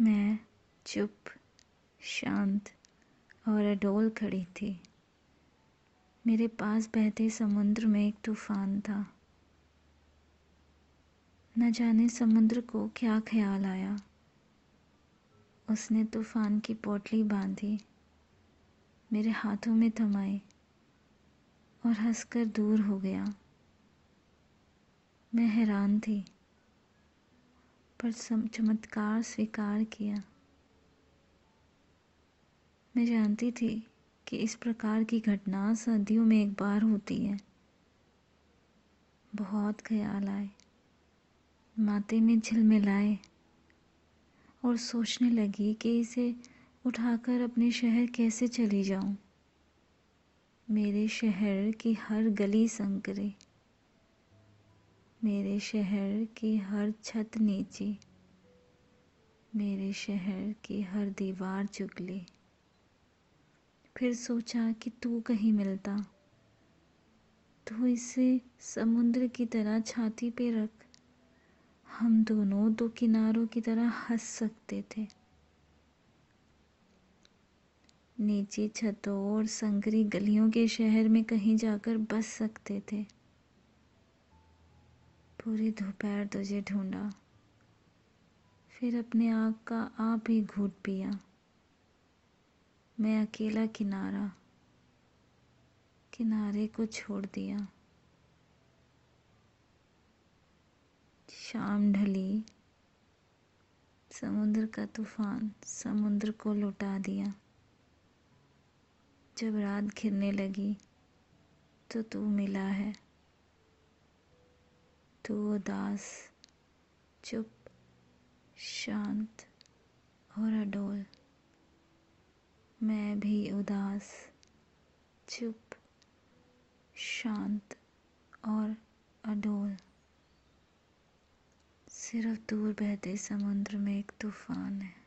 मैं चुप, शांत और अडोल खड़ी थी। मेरे पास बहते समुद्र में एक तूफ़ान था। न जाने समुद्र को क्या ख्याल आया। उसने तूफ़ान की पोटली बांधी, मेरे हाथों में थमाई और हंसकर दूर हो गया। मैं हैरान थी। पर चमत्कार स्वीकार किया। मैं जानती थी कि इस प्रकार की घटना सदियों में एक बार होती है। बहुत ख्याल आए। माते में झिलमिलाए और सोचने लगी कि इसे उठाकर अपने शहर कैसे चली जाऊँ। मेरे शहर की हर गली संकरे। मेरे शहर की हर छत नीची, मेरे शहर की हर दीवार चुगली। फिर सोचा कि तू कहीं मिलता तो इसे समुद्र की तरह छाती पे रख। हम दोनों दो किनारों की तरह हंस सकते थे। नीची छतों और संकरी गलियों के शहर में कहीं जाकर बस सकते थे। पूरी दोपहर तुझे ढूंढा। फिर अपने आग का आप ही घूट पिया। मैं अकेला किनारा, किनारे को छोड़ दिया। शाम ढली, समुद्र का तूफ़ान समुद्र को लुटा दिया। जब रात घिरने लगी तो तू मिला है। तू उदास, चुप, शांत और अडोल। मैं भी उदास, चुप, शांत और अडोल। सिर्फ़ दूर बहते समुद्र में एक तूफ़ान है।